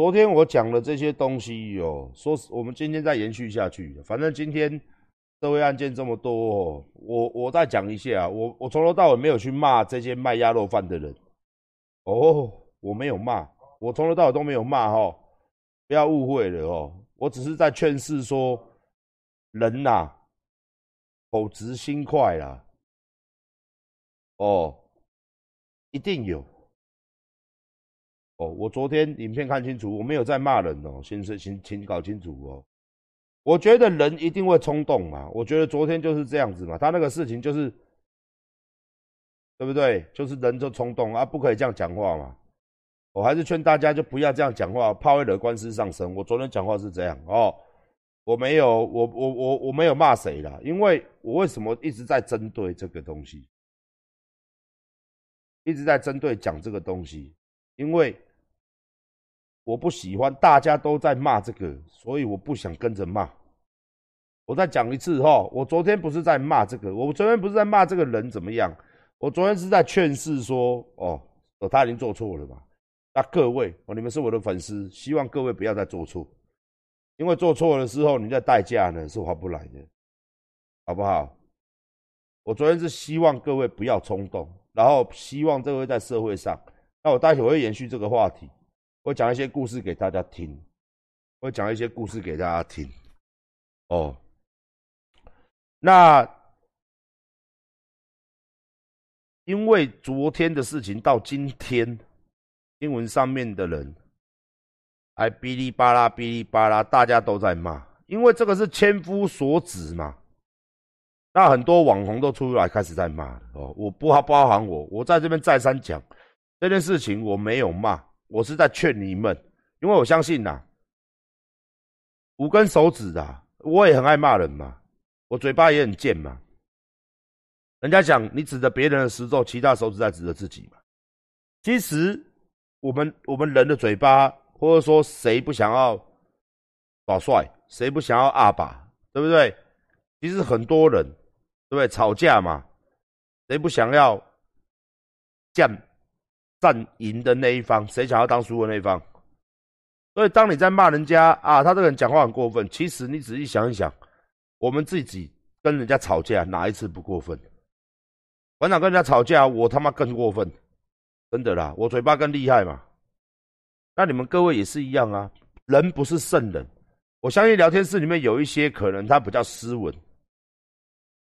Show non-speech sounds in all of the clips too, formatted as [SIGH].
昨天我讲的这些东西哦，说我们今天再延续下去，反正今天社会案件这么多，我我再讲一下，我我从头到尾没有去骂这些卖鸭肉饭的人，哦，我没有骂，我从头到尾都没有骂哈，不要误会了哦，我只是在劝示说，人呐，口直心快啦，哦，一定有。哦，我昨天影片看清楚，我没有在骂人哦，先生，请请搞清楚哦。我觉得人一定会冲动嘛，我觉得昨天就是这样子嘛，他那个事情就是，对不对？就是人就冲动啊，不可以这样讲话嘛。我还是劝大家就不要这样讲话，怕会惹官司上升。我昨天讲话是这样哦，我没有，我我我我没有骂谁啦，因为我为什么一直在针对这个东西，一直在针对讲这个东西，因为。我不喜欢大家都在骂这个，所以我不想跟着骂。我再讲一次哈，我昨天不是在骂这个，我昨天不是在骂这个人怎么样，我昨天是在劝示说，哦，他已经做错了吧。那各位哦，你们是我的粉丝，希望各位不要再做错，因为做错的时候，你的代价呢是划不来的，好不好？我昨天是希望各位不要冲动，然后希望这位在社会上，那我待会会延续这个话题。我讲一些故事给大家听，我讲一些故事给大家听。哦，那因为昨天的事情到今天，新闻上面的人还哔哩吧啦、哔哩吧啦，大家都在骂，因为这个是千夫所指嘛。那很多网红都出来开始在骂哦，我不包含我，我在这边再三讲这件事情，我没有骂。我是在劝你们，因为我相信呐，五根手指啊，我也很爱骂人嘛，我嘴巴也很贱嘛。人家讲你指着别人的石头，其他手指在指着自己嘛。其实我们我们人的嘴巴，或者说谁不想要耍帅，谁不想要阿爸，对不对？其实很多人，对不对？吵架嘛，谁不想要降？战赢的那一方，谁想要当输的那一方？所以，当你在骂人家啊，他这个人讲话很过分。其实你仔细想一想，我们自己跟人家吵架，哪一次不过分？馆长跟人家吵架，我他妈更过分，真的啦，我嘴巴更厉害嘛。那你们各位也是一样啊，人不是圣人。我相信聊天室里面有一些可能他比较斯文，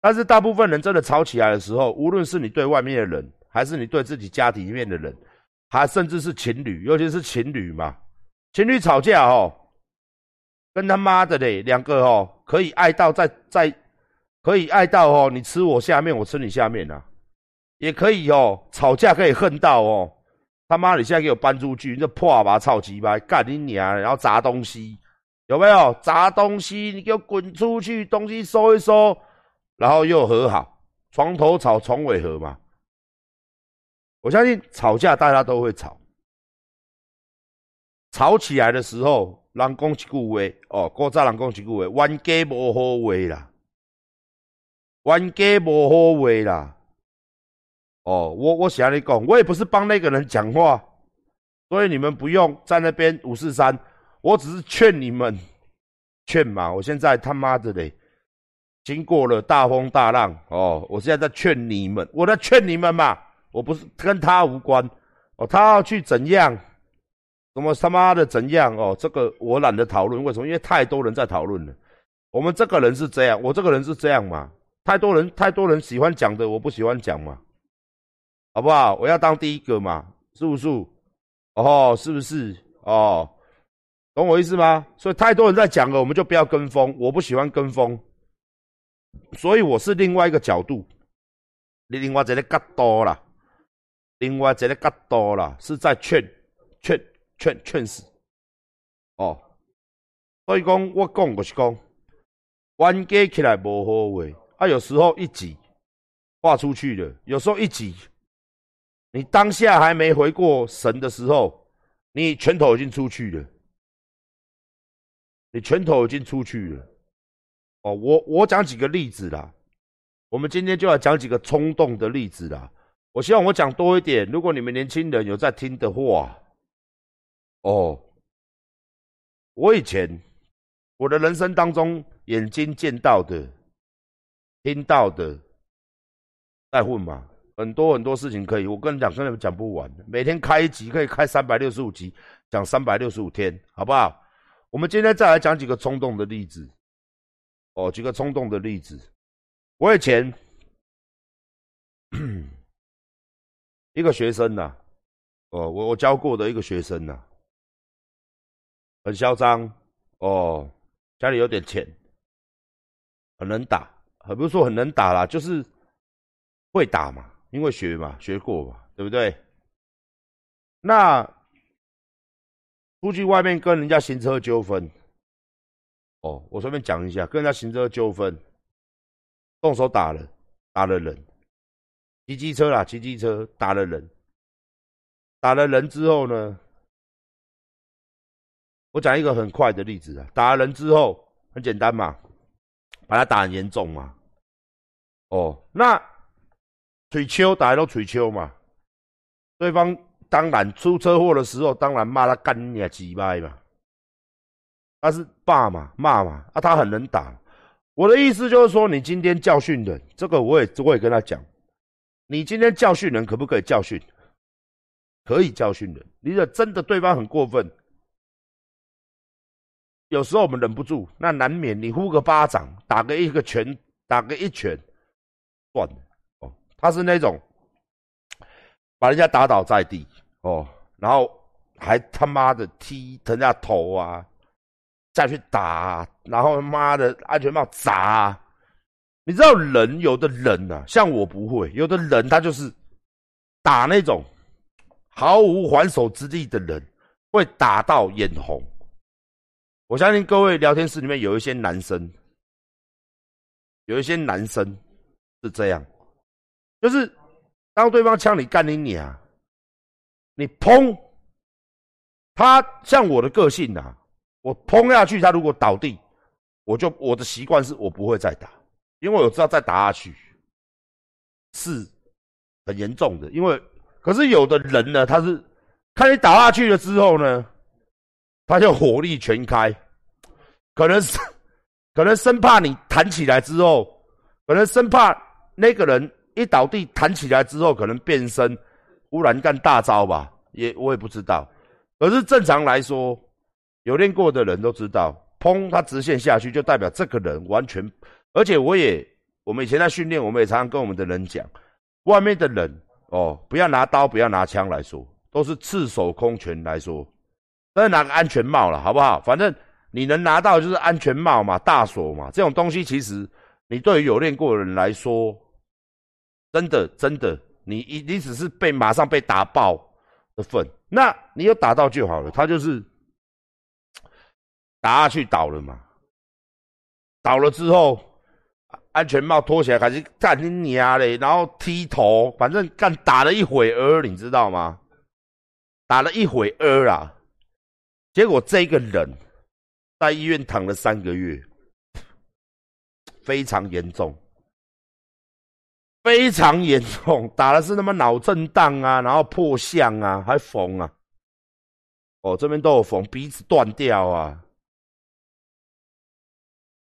但是大部分人真的吵起来的时候，无论是你对外面的人。还是你对自己家庭里面的人，还甚至是情侣，尤其是情侣嘛，情侣吵架哦，跟他妈的嘞，两个哦，可以爱到在在，可以爱到哦，你吃我下面，我吃你下面呐，也可以哦，吵架可以恨到哦，他妈你现在给我搬出去，你这破把操鸡巴干你娘，然后砸东西，有没有砸东西？你给我滚出去，东西收一收，然后又和好，床头吵，床尾和嘛。我相信吵架大家都会吵，吵起来的时候，人讲一句话哦，古早人讲一句话，冤家无好话啦，冤家无好话啦。哦，我我想你讲，我也不是帮那个人讲话，所以你们不用在那边五四三，我只是劝你们，劝嘛。我现在他妈的嘞，经过了大风大浪哦，我现在在劝你们，我在劝你们嘛。我不是跟他无关哦，他要去怎样？什么他妈的怎样？哦，这个我懒得讨论。为什么？因为太多人在讨论了。我们这个人是这样，我这个人是这样嘛？太多人，太多人喜欢讲的，我不喜欢讲嘛？好不好？我要当第一个嘛？是不是？哦，是不是？哦，懂我意思吗？所以太多人在讲了，我们就不要跟风。我不喜欢跟风，所以我是另外一个角度，你另外一个角度啦。另外这个角度啦，是在劝、劝、劝、劝死哦。所以讲，我讲就是讲，冤家起来无好话，啊，有时候一挤画出去了，有时候一挤，你当下还没回过神的时候，你拳头已经出去了，你拳头已经出去了。哦，我我讲几个例子啦，我们今天就要讲几个冲动的例子啦。我希望我讲多一点。如果你们年轻人有在听的话，哦，我以前我的人生当中，眼睛见到的、听到的，在混嘛，很多很多事情可以。我跟你讲，根本讲不完。每天开一集可以开三百六十五集，讲三百六十五天，好不好？我们今天再来讲几个冲动的例子。哦，几个冲动的例子。我以前 [COUGHS] 一个学生呐，哦，我我教过的一个学生呐。很嚣张哦，家里有点钱，很能打，很不是说很能打啦，就是会打嘛，因为学嘛，学过嘛，对不对？那出去外面跟人家行车纠纷，哦，我顺便讲一下，跟人家行车纠纷，动手打了，打了人，骑机车啦，骑机车打了人，打了人之后呢？我讲一个很快的例子啊，打了人之后很简单嘛，把他打很严重嘛。哦，那捶秋打都捶秋嘛，对方当然出车祸的时候，当然骂他干你啊鸡巴嘛，他是骂嘛骂嘛，啊他很能打。我的意思就是说，你今天教训人，这个我也我也跟他讲，你今天教训人可不可以教训？可以教训人，你的真的对方很过分。有时候我们忍不住，那难免你呼个巴掌，打个一个拳，打个一拳，断了哦。他是那种把人家打倒在地哦，然后还他妈的踢人家头啊，再去打，然后妈的安全帽砸。你知道人有的人呐，像我不会，有的人他就是打那种毫无还手之力的人，会打到眼红。我相信各位聊天室里面有一些男生，有一些男生是这样，就是当对方枪你干你你啊，你砰，他像我的个性呐，我砰下去，他如果倒地，我就我的习惯是我不会再打，因为我知道再打下去是很严重的，因为可是有的人呢，他是看你打下去了之后呢。他就火力全开，可能是 [LAUGHS] 可能生怕你弹起来之后，可能生怕那个人一倒地弹起来之后可能变身，忽然干大招吧，也我也不知道。可是正常来说，有练过的人都知道，砰，他直线下去就代表这个人完全。而且我也，我们以前在训练，我们也常常跟我们的人讲，外面的人哦，不要拿刀，不要拿枪来说，都是赤手空拳来说。再拿个安全帽了，好不好？反正你能拿到就是安全帽嘛，大锁嘛，这种东西其实你对于有练过的人来说，真的真的，你你你只是被马上被打爆的份，那你有打到就好了。他就是打下去倒了嘛，倒了之后安全帽脱起来，还是干你娘嘞，然后踢头，反正干打了一会儿，你知道吗？打了一会儿啊。结果这个人在医院躺了三个月，非常严重，非常严重，打的是他妈脑震荡啊，然后破相啊，还缝啊，哦，这边都有缝，鼻子断掉啊，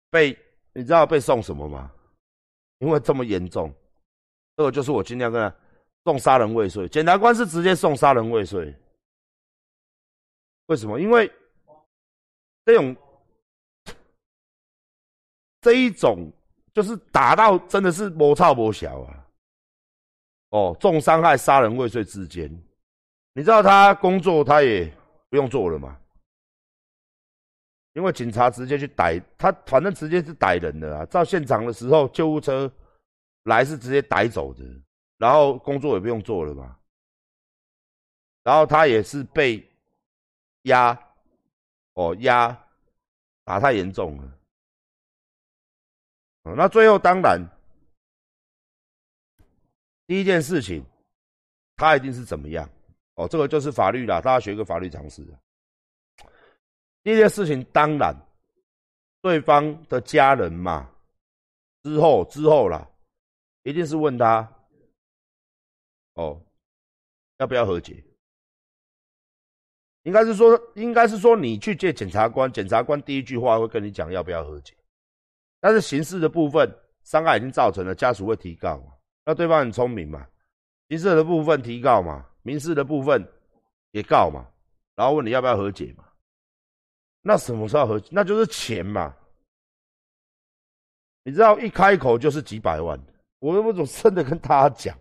被你知道被送什么吗？因为这么严重，这个就是我今天跟他送杀人未遂，检察官是直接送杀人未遂。为什么？因为这种这一种就是打到真的是摩擦摩小啊！哦，重伤害、杀人未遂之间，你知道他工作他也不用做了嘛？因为警察直接去逮他，反正直接是逮人的啊！到现场的时候，救护车来是直接逮走的，然后工作也不用做了嘛。然后他也是被。压，哦压，打太严重了，哦那最后当然，第一件事情，他一定是怎么样？哦这个就是法律啦，大家学个法律常识。第一件事情当然，对方的家人嘛，之后之后啦，一定是问他，哦要不要和解？应该是说，应该是说你去见检察官，检察官第一句话会跟你讲要不要和解。但是刑事的部分伤害已经造成了，家属会提告嘛？那对方很聪明嘛？刑事的部分提告嘛？民事的部分也告嘛？然后问你要不要和解嘛？那什么时候和解？那就是钱嘛？你知道一开口就是几百万，我我总真的跟大家讲，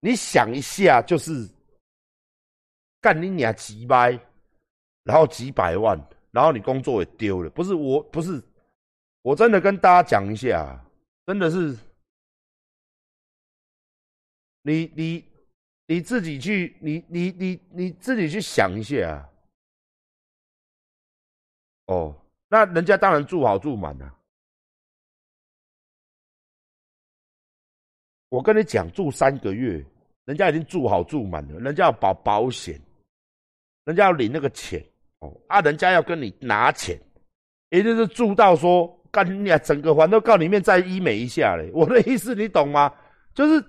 你想一下，就是干你娘几百，然后几百万，然后你工作也丢了，不是我不是，我真的跟大家讲一下，真的是，你你你自己去，你你你你自己去想一下，哦，那人家当然住好住满了。我跟你讲，住三个月，人家已经住好住满了，人家要保保险，人家要领那个钱哦啊，人家要跟你拿钱，也就是住到说，干你，整个环都告里面再医美一下嘞。我的意思你懂吗？就是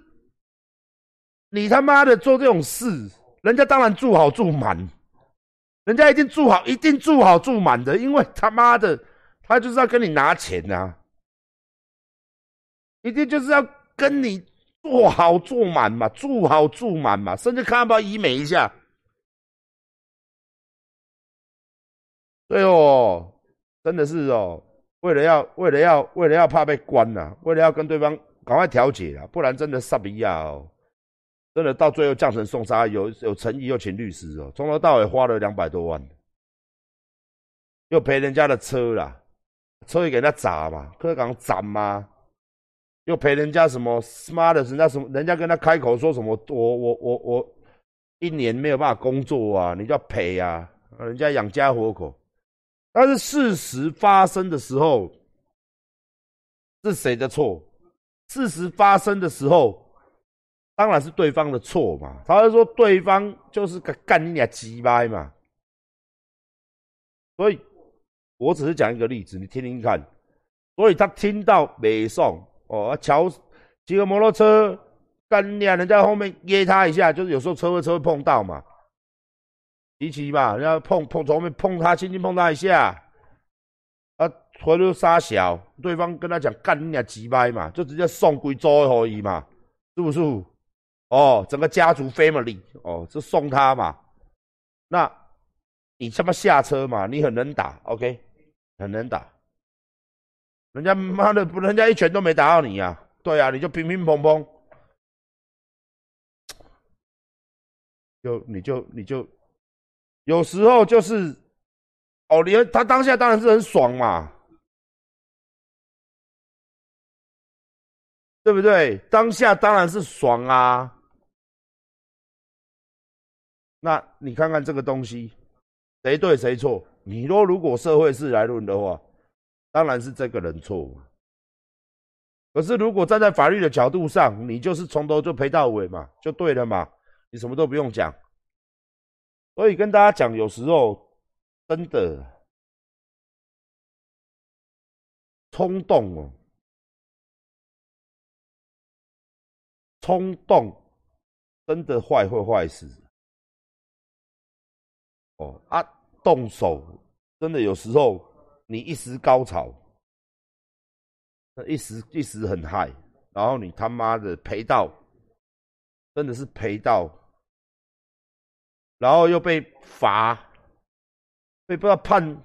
你他妈的做这种事，人家当然住好住满，人家一定住好，一定住好住满的，因为他妈的他就是要跟你拿钱呐，一定就是要。跟你住好住满嘛，住好住满嘛，甚至看要不要医美一下。对哦，真的是哦，为了要为了要为了要怕被关呐，为了要跟对方赶快调解啊，不然真的杀不亚哦，真的到最后降成送杀，有有诚意又请律师哦，从头到尾花了两百多万，又赔人家的车啦，车也给人家砸嘛，科港砸吗？又赔人家什么 smart 人家什么？人家跟他开口说什么？我我我我一年没有办法工作啊！你就要赔啊！人家养家活口。但是事实发生的时候是谁的错？事实发生的时候当然是对方的错嘛。他是说对方就是个干你俩鸡掰嘛。所以我只是讲一个例子，你听听看。所以他听到北宋。哦，乔骑个摩托车干掉人家后面噎他一下，就是有时候车和车会碰到嘛，骑骑嘛，人家碰碰从后面碰他，轻轻碰他一下，啊，回头杀小，对方跟他讲干你俩鸡掰嘛，就直接送归州而已嘛，是不是？哦，整个家族 family 哦，是送他嘛，那你他妈下车嘛，你很能打，OK，很能打。人家妈的不，人家一拳都没打到你呀！对啊，你就乒乒乓乓，就你就你就有时候就是哦，你他当下当然是很爽嘛，对不对？当下当然是爽啊。那你看看这个东西，谁对谁错？你说如果社会是来论的话。当然是这个人错，可是如果站在法律的角度上，你就是从头就赔到尾嘛，就对了嘛，你什么都不用讲。所以跟大家讲，有时候真的冲动哦，冲动真的坏会坏死哦啊，动手真的有时候。你一时高潮，一时一时很嗨，然后你他妈的赔到，真的是赔到，然后又被罚，被不知道判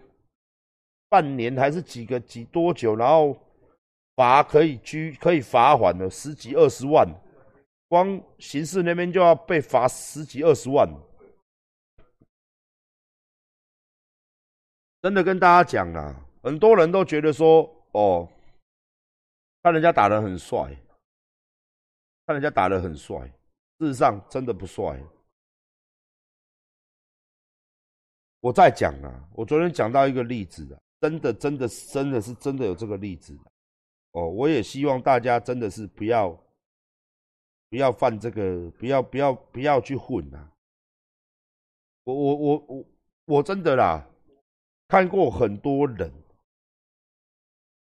半年还是几个几多久，然后罚可以拘可以罚款了十几二十万，光刑事那边就要被罚十几二十万。真的跟大家讲啊，很多人都觉得说，哦，看人家打的很帅，看人家打的很帅，事实上真的不帅。我再讲啊，我昨天讲到一个例子啊，真的，真的，真的是真的有这个例子。哦，我也希望大家真的是不要，不要犯这个，不要，不要，不要去混啊。我，我，我，我，我真的啦。看过很多人，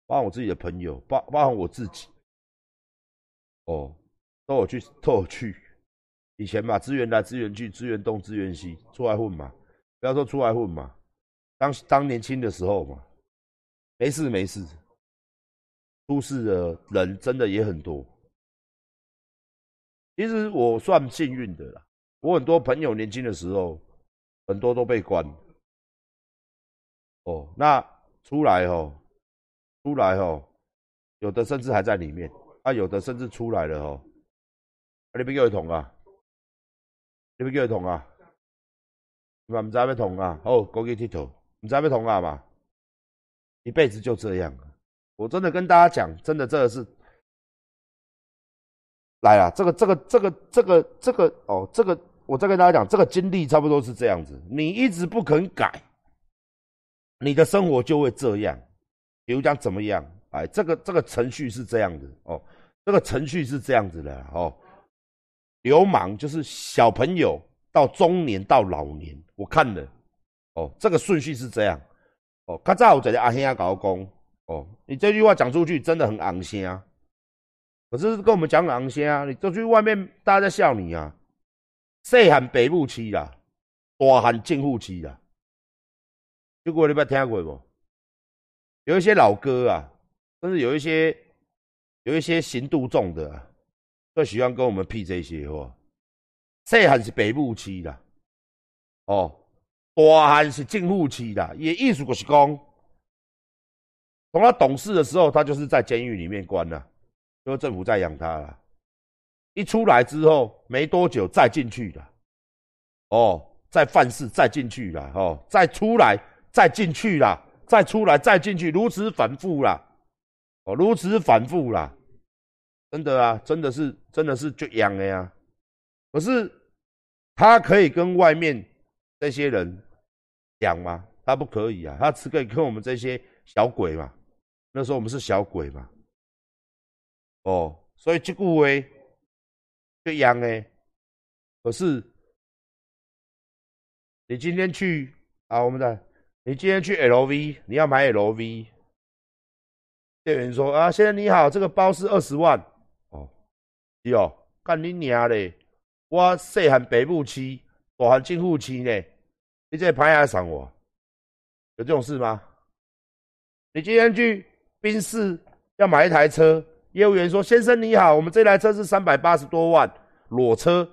包括我自己的朋友，包包括我自己，哦，都有去，都有去。以前嘛，资源来资源去，资源东资源西，出来混嘛。不要说出来混嘛，当当年轻的时候嘛，没事没事，出事的人真的也很多。其实我算幸运的啦，我很多朋友年轻的时候，很多都被关。哦，那出来哦，出来哦，有的甚至还在里面，啊，有的甚至出来了哦。你别叫他捅啊！你别叫他捅啊！你嘛唔知要捅啊？哦，过去剃头，唔知要捅啊嘛？一辈子就这样。我真的跟大家讲，真的，这个是来啊！这个，这个，这个，这个，这个，哦，这个，我再跟大家讲，这个经历差不多是这样子。你一直不肯改。你的生活就会这样，比如讲怎么样？哎，这个这个程序是这样的哦，这个程序是这样子的哦。流氓就是小朋友到中年到老年，我看了哦，这个顺序是这样哦。刚才我在阿兄搞工哦，你这句话讲出去真的很昂声，可是跟我们讲昂声啊，你出去外面大家在笑你啊。细汉北部期啦，大汉进户期啦。结果你有听过不？有一些老歌啊，甚至有一些有一些刑度重的，啊，都喜欢跟我们屁这些话。细汉是北部期的，哦，大汉是进户期的。也意思就是讲，从他懂事的时候，他就是在监狱里面关了，因为政府在养他了。一出来之后没多久再进去的，哦，再犯事再进去了，哦，再出来。再进去啦，再出来，再进去，如此反复啦，哦，如此反复啦，真的啊，真的是，真的是就养的呀。可是他可以跟外面这些人讲吗？他不可以啊，他只可以跟我们这些小鬼嘛。那时候我们是小鬼嘛，哦，所以这句话就养的。可是你今天去啊，我们的。你今天去 LV，你要买 LV，店员说啊，先生你好，这个包是二十万哦，哟，干你娘嘞！我细汉北部期，大汉进户期呢，你这牌还上我？有这种事吗？你今天去宾士要买一台车，业务员说，先生你好，我们这台车是三百八十多万，裸车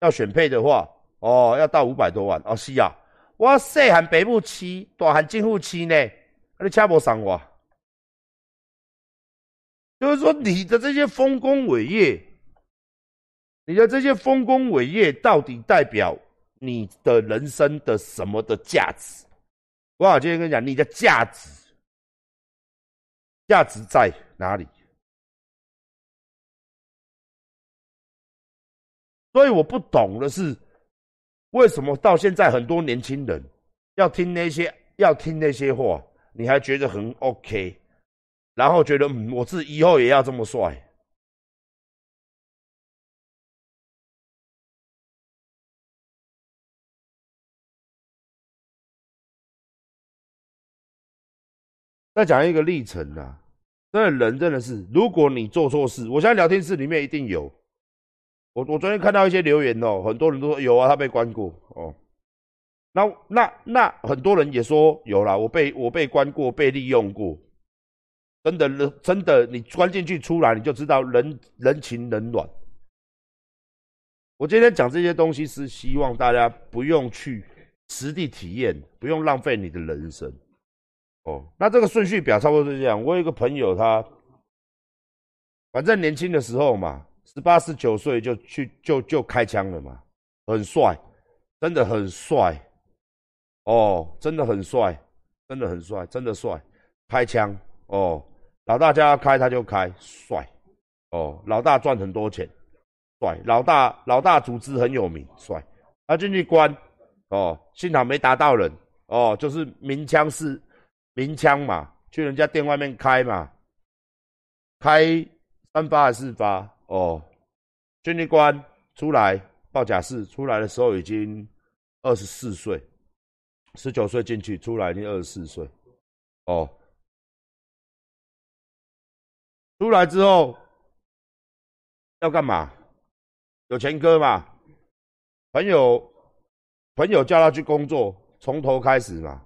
要选配的话，哦，要到五百多万哦，是啊。我细汉北部市，大汉政府市呢，你车无上我，就是说你的这些丰功伟业，你的这些丰功伟业到底代表你的人生的什么的价值？我好今天跟你讲，你的价值，价值在哪里？所以我不懂的是。为什么到现在很多年轻人要听那些要听那些话，你还觉得很 OK，然后觉得嗯，我自己以后也要这么帅。再讲一个历程啊，那人真的是，如果你做错事，我现在聊天室里面一定有。我我昨天看到一些留言哦，很多人都说有啊，他被关过哦。那那那很多人也说有啦，我被我被关过，被利用过。真的真的，你关进去出来，你就知道人人情冷暖。我今天讲这些东西是希望大家不用去实地体验，不用浪费你的人生。哦，那这个顺序表差不多是这样。我有一个朋友，他反正年轻的时候嘛。十八十九岁就去就就开枪了嘛，很帅，真的很帅，哦，真的很帅，真的很帅，真的帅，开枪哦，老大家要开他就开，帅，哦，老大赚很多钱，帅，老大老大组织很有名，帅，他进去关，哦，幸好没打到人，哦，就是鸣枪是鸣枪嘛，去人家店外面开嘛，开三发还是四发？哦，军力官出来报假释，出来的时候已经二十四岁，十九岁进去，出来已经二十四岁。哦，出来之后要干嘛？有前科嘛？朋友朋友叫他去工作，从头开始嘛。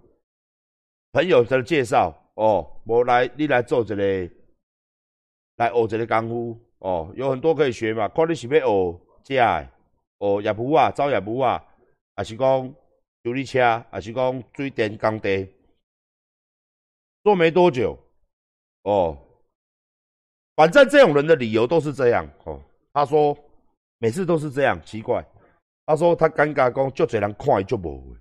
朋友的介绍哦，我来你来做这个，来学这个功夫哦，有很多可以学嘛。看你是要学这，学业务啊，造业务啊，还是讲修理车，还是讲水电工地。做没多久，哦，反正这种人的理由都是这样哦。他说每次都是这样，奇怪。他说他尴尬，讲就这人看伊就无。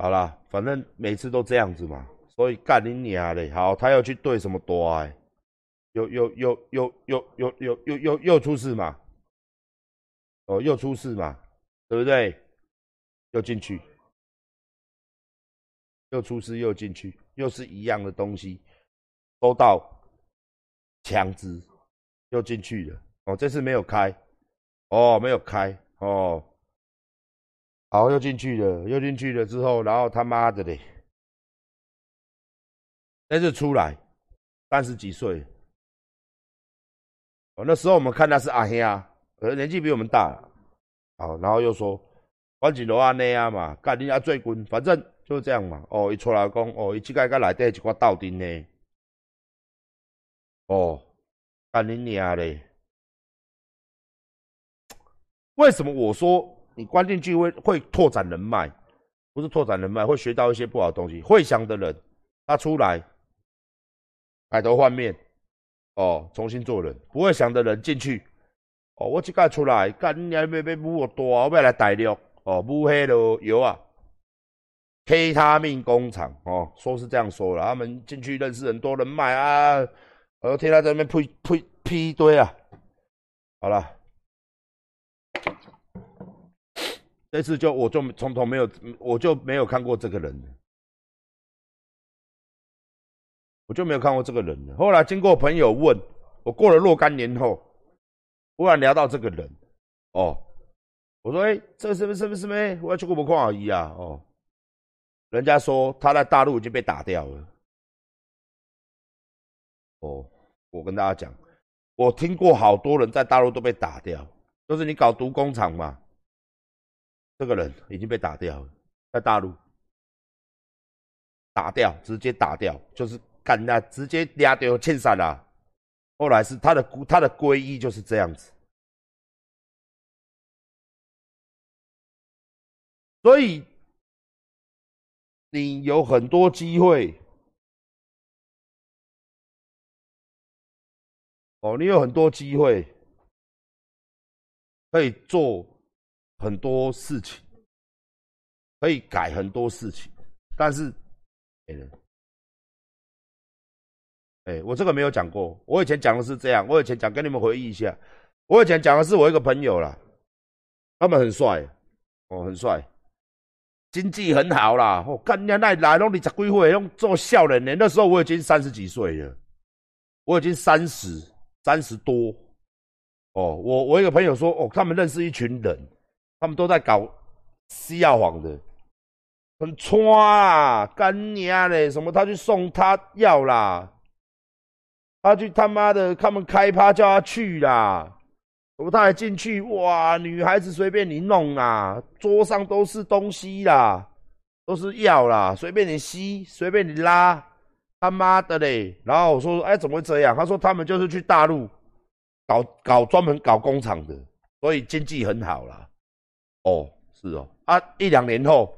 好啦，反正每次都这样子嘛，所以干你娘嘞！好，他要去对什么多哎，又又又又又又又又又又出事嘛？哦，又出事嘛？对不对？又进去，又出事又进去，又是一样的东西，收到枪支，又进去了。哦，这次没有开，哦，没有开，哦，好，又进去了，又进去了之后，然后他妈的嘞，这次出来，三十几岁，哦，那时候我们看他是阿兄，可能年纪比我们大。好，然后又说，反正都安尼啊嘛，干你阿最滚，反正就是这样嘛。哦，一出来讲，哦，伊即个内底一寡斗阵呢。哦，干你娘嘞！为什么我说你关进去会会拓展人脉？不是拓展人脉，会学到一些不好的东西。会想的人，他出来改头换面，哦，重新做人。不会想的人进去。哦，我即个出来，干你娘要要舞我大，我要来大陆，哦，舞迄落药啊，K 他命工厂，哦，说是这样说了，他们进去认识很多人脉啊，我听他在那边呸呸批一堆啊，好了，这次就我就从头没有，我就没有看过这个人，我就没有看过这个人。后来经过朋友问，我过了若干年后。忽然聊到这个人，哦，我说，哎，这是不是不是咩？我要去过不看而已啊，哦，人家说他在大陆已经被打掉了，哦，我跟大家讲，我听过好多人在大陆都被打掉，就是你搞毒工厂嘛，这个人已经被打掉了，在大陆。打掉，直接打掉，就是干那直接压掉欠杀啦。后来是他的他的皈依就是这样子，所以你有很多机会。哦，你有很多机会可以做很多事情，可以改很多事情，但是没人。哎，我这个没有讲过。我以前讲的是这样，我以前讲跟你们回忆一下。我以前讲的是我一个朋友啦，他们很帅，哦，很帅，经济很好啦。哦，干人那来拢二十几岁，拢做笑人呢。那时候我已经三十几岁了，我已经三十三十多。哦，我我一个朋友说，哦，他们认识一群人，他们都在搞西药房的，很穿啊，干娘嘞，什么他去送他药啦。他去他妈的，他们开趴叫他去啦，我他还进去，哇，女孩子随便你弄啦，桌上都是东西啦，都是药啦，随便你吸，随便你拉，他妈的嘞！然后我说，哎，怎么会这样？他说他们就是去大陆搞搞专门搞工厂的，所以经济很好啦。哦，是哦，啊，一两年后，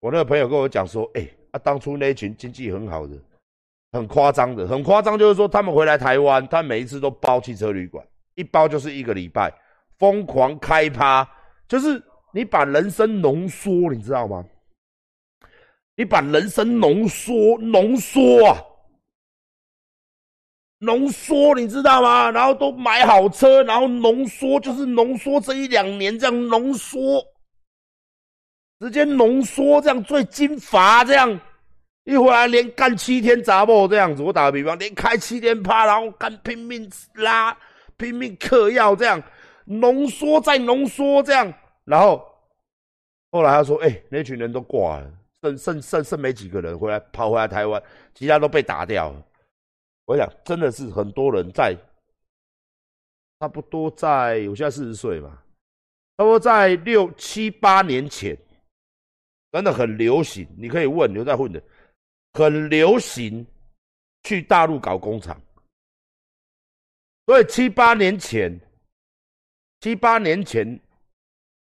我那个朋友跟我讲说，哎，啊，当初那群经济很好的。很夸张的，很夸张，就是说他们回来台湾，他每一次都包汽车旅馆，一包就是一个礼拜，疯狂开趴，就是你把人生浓缩，你知道吗？你把人生浓缩，浓缩啊，浓缩，你知道吗？然后都买好车，然后浓缩，就是浓缩这一两年这样浓缩，直接浓缩这样最精华这样。一回来连干七天杂货这样子，我打个比方，连开七天趴，然后干拼命拉、拼命嗑药这样，浓缩再浓缩这样，然后后来他说：“哎，那群人都挂了，剩剩剩剩没几个人回来跑回来台湾，其他都被打掉了。”我想真的是很多人在差不多在我现在四十岁嘛，差不多在六七八年前，真的很流行。你可以问刘在混的，很流行去大陆搞工厂。所以七八年前，七八年前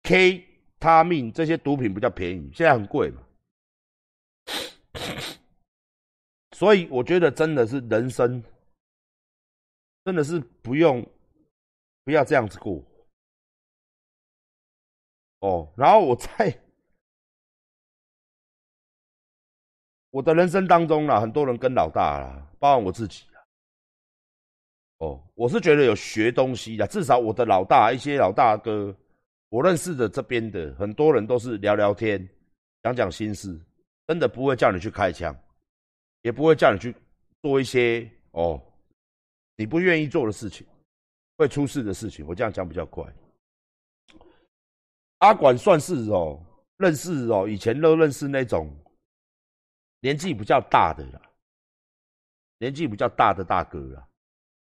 ，K 他命这些毒品比较便宜，现在很贵嘛。所以我觉得真的是人生，真的是不用。不要这样子过哦。然后我在 [LAUGHS] 我的人生当中啦，很多人跟老大啦，包括我自己啦。哦，我是觉得有学东西的，至少我的老大一些老大哥，我认识的这边的很多人都是聊聊天，讲讲心事，真的不会叫你去开枪，也不会叫你去做一些哦你不愿意做的事情。会出事的事情，我这样讲比较快。阿管算是哦，认识哦，以前都认识那种年纪比较大的啦，年纪比较大的大哥啦。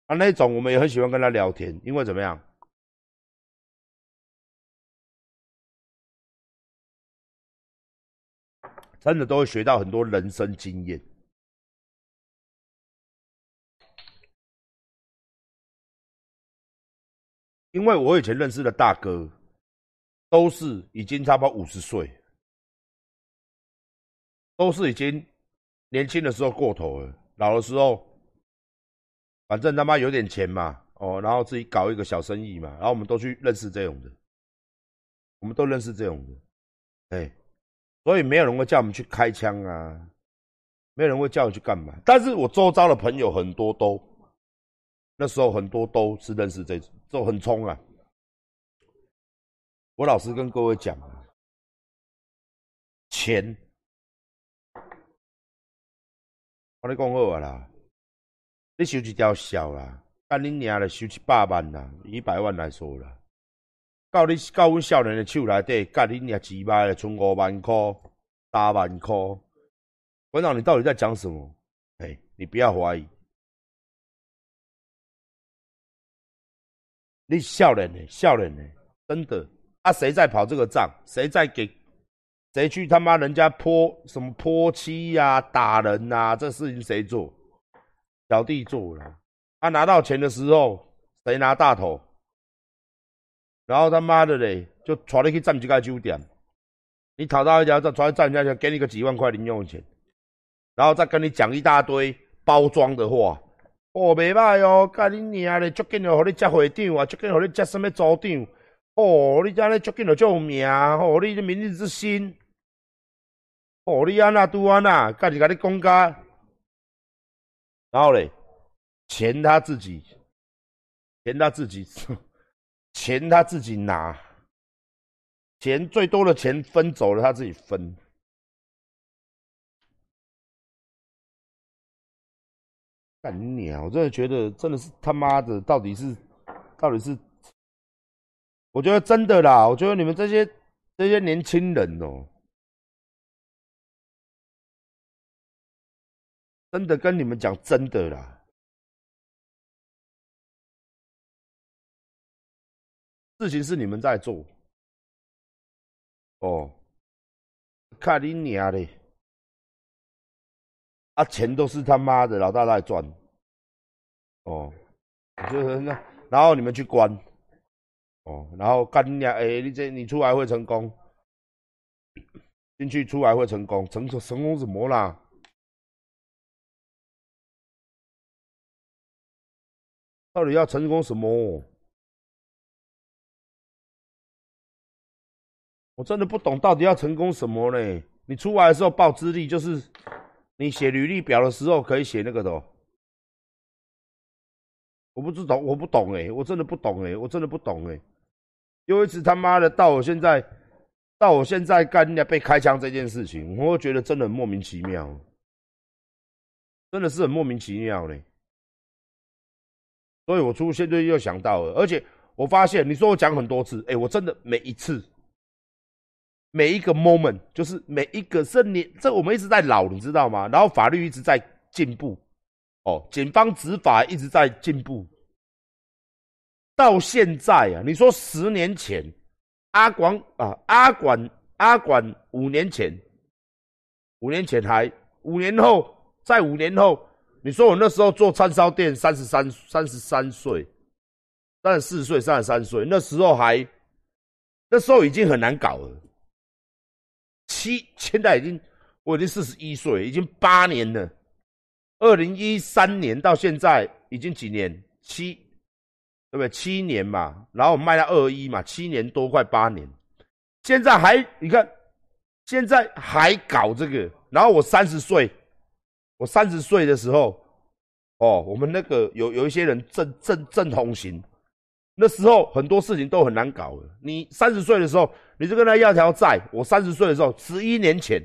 啊，那种我们也很喜欢跟他聊天，因为怎么样，真的都会学到很多人生经验。因为我以前认识的大哥，都是已经差不多五十岁，都是已经年轻的时候过头了，老的时候，反正他妈有点钱嘛，哦，然后自己搞一个小生意嘛，然后我们都去认识这种的，我们都认识这种的，哎，所以没有人会叫我们去开枪啊，没有人会叫我去干嘛，但是我周遭的朋友很多都。那时候很多都是认识这种，都很冲啊！我老实跟各位讲，钱，我你讲好啊啦，你收一条小啦，干你娘的收一百万啦，一百万来说啦，到你到阮少年的手内底，干你娘几百的存五万块、八万块，馆长你到底在讲什么？哎，你不要怀疑。你笑人呢？笑人呢？真的啊？谁在跑这个账？谁在给？谁去他妈人家泼什么泼漆呀、打人呐？这事情谁做？小弟做了。他拿到钱的时候，谁拿大头？然后他妈的嘞，就传你去占几个酒店。你讨到一家，再传占一家，给你个几万块零用钱，然后再跟你讲一大堆包装的话。哦，袂歹哦，甲你娘咧，足紧就互你接会长啊，足紧互你接什么组长？哦，你遮咧足紧就做名，哦，你明日之星，哦，你安那拄安那，家己甲你讲甲，然后咧，钱他自己，钱他自己，钱他自己拿，钱最多的钱分走了，他自己分。干你啊！我真的觉得，真的是他妈的，到底是，到底是，我觉得真的啦。我觉得你们这些这些年轻人哦，真的跟你们讲真的啦，事情是你们在做，哦，看你娘的！啊，钱都是他妈的老大在赚，哦，就是那，然后你们去关，哦，然后干你哎，你这你出来会成功，进去出来会成功，成成功什么啦？到底要成功什么？我真的不懂，到底要成功什么呢？你出来的时候报资历就是。你写履历表的时候可以写那个的，我不知道，我不懂哎，我真的不懂哎，我真的不懂哎，有一次他妈的到我现在，到我现在干人家被开枪这件事情，我觉得真的很莫名其妙，真的是很莫名其妙嘞，所以我出现就又想到了，而且我发现你说我讲很多次，哎，我真的每一次。每一个 moment 就是每一个是你这我们一直在老，你知道吗？然后法律一直在进步，哦，警方执法一直在进步，到现在啊，你说十年前，阿广啊，阿管阿管五年前，五年前还五年后，在五年后，你说我那时候做串烧店，三十三三十三岁，三十四岁，三十三岁，那时候还，那时候已经很难搞了。七现在已经我已经四十一岁，已经八年了。二零一三年到现在已经几年？七，对不对？七年嘛，然后卖到二一嘛，七年多快八年，现在还你看，现在还搞这个。然后我三十岁，我三十岁的时候，哦，我们那个有有一些人正正正同行，那时候很多事情都很难搞的。你三十岁的时候，你就跟他要条债。我三十岁的时候，十一年前，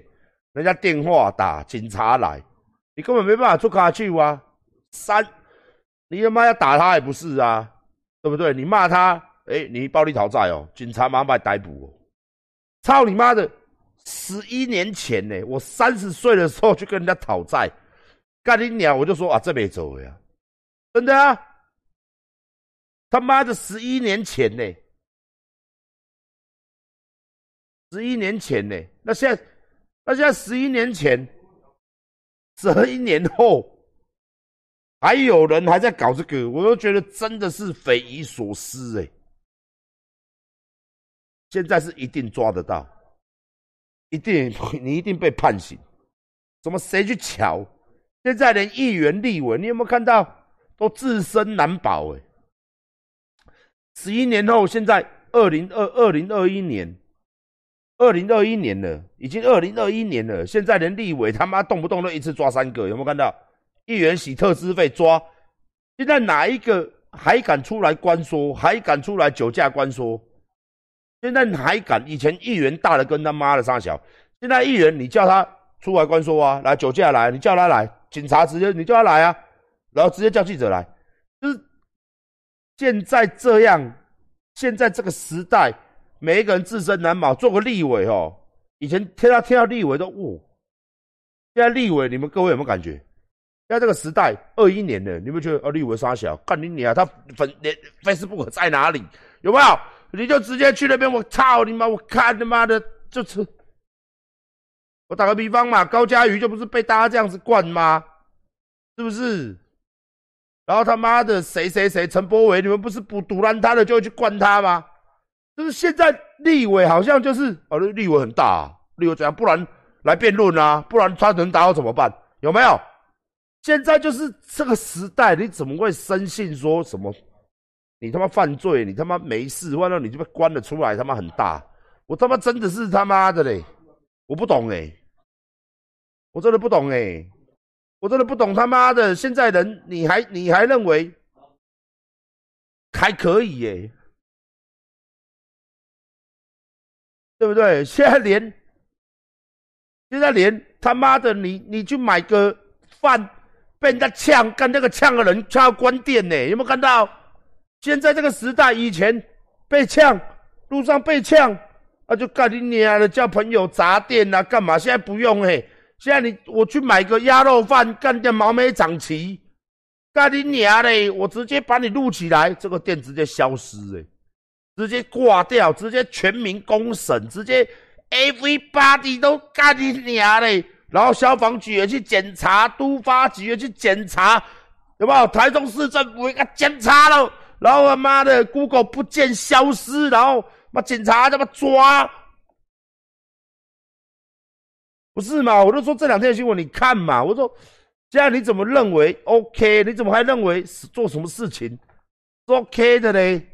人家电话打，警察来。你根本没办法出卡去啊！三，你他妈要打他也不是啊，对不对？你骂他，哎，你暴力讨债哦，警察马上把你逮捕哦！操你妈的！十一年前呢，我三十岁的时候去跟人家讨债，干你鸟！我就说啊，这没走呀，真的啊！他妈的，十一年前呢，十一年前呢，那现在，那现在十一年前。十一年后，还有人还在搞这个，我都觉得真的是匪夷所思哎！现在是一定抓得到，一定你一定被判刑。怎么谁去瞧？现在连议员、立委，你有没有看到都自身难保哎？十一年后，现在二零二二零二一年。二零二一年了，已经二零二一年了，现在连立委他妈动不动都一次抓三个，有没有看到？议员洗特资费抓，现在哪一个还敢出来关说？还敢出来酒驾关说？现在还敢？以前议员大的跟他妈的差小，现在议员你叫他出来关说啊，来酒驾来，你叫他来，警察直接你叫他来啊，然后直接叫记者来，现在这样，现在这个时代。每一个人自身难保，做个立委哦。以前听到听到立委都呜，现在立委你们各位有没有感觉？现在这个时代二一年了，你们觉得哦立委傻小？干你你啊！他粉连 Facebook 在哪里？有没有？你就直接去那边，我操你妈！我看他妈的就是，我打个比方嘛，高嘉瑜就不是被大家这样子灌吗？是不是？然后他妈的谁谁谁陈柏伟，你们不是不堵拦他的就会去灌他吗？就是现在立委好像就是哦，立委很大，立委怎样？不然来辩论啊，不然他能打我怎么办？有没有？现在就是这个时代，你怎么会深信说什么？你他妈犯罪，你他妈没事，完了你就被关了出来，他妈很大。我他妈真的是他妈的嘞，我不懂哎，我真的不懂哎，我真的不懂他妈的，现在人你还你还认为还可以耶？对不对？现在连，现在连他妈的你，你去买个饭，被人家呛，干那个呛的人就要关店呢？有没有看到？现在这个时代，以前被呛，路上被呛，啊就干你娘的，叫朋友砸店啊，干嘛？现在不用嘿，现在你我去买个鸭肉饭，干掉毛没长齐，干你娘嘞！我直接把你录起来，这个店直接消失哎。直接挂掉，直接全民公审，直接 everybody 都干你娘嘞！然后消防局也去检查，都发局也去检查，有没有？台中市政府也检查了，然后他妈的 Google 不见消失，然后妈警察他妈抓，不是嘛？我就说这两天的新闻你看嘛，我说这样你怎么认为 OK？你怎么还认为是做什么事情是 OK 的嘞？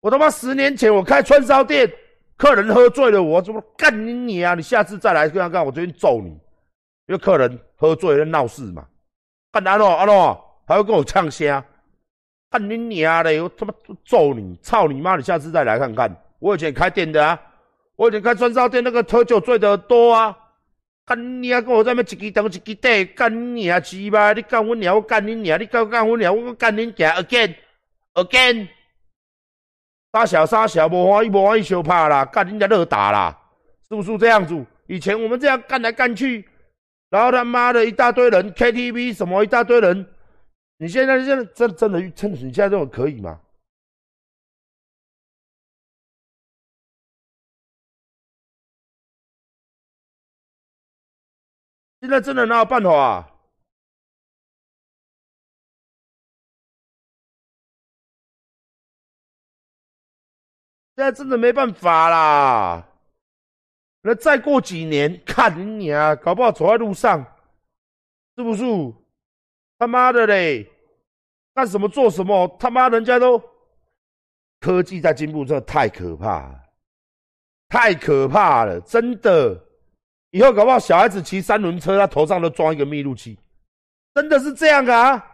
我他妈十年前我开串烧店，客人喝醉了，我怎么干你你啊？你下次再来这样干，我决定揍你！因为客人喝醉了闹事嘛，干阿诺阿诺还会跟我呛声，干你娘嘞！我他妈揍你！操你妈！你下次再来看看。我以前开店的啊，我以前开串烧店，那个喝酒醉的多啊。干你啊！跟我在那一支灯一支底，干你啊！鸡巴！你干我娘！我干你娘！你干干我娘！我干你娘！again again。杀小杀小，无欢喜无欢喜相怕啦，干人家热打啦，是不是这样子？以前我们这样干来干去，然后他妈的一大堆人，KTV 什么一大堆人，你现在现在真真的真的，你现在这种可以吗？现在真的哪有办法？啊？现在真的没办法啦！那再过几年，看你啊，搞不好走在路上，是不是？他妈的嘞，干什么做什么？他妈人家都科技在进步，真的太可怕，太可怕了，真的。以后搞不好小孩子骑三轮车，他头上都装一个密录器，真的是这样啊！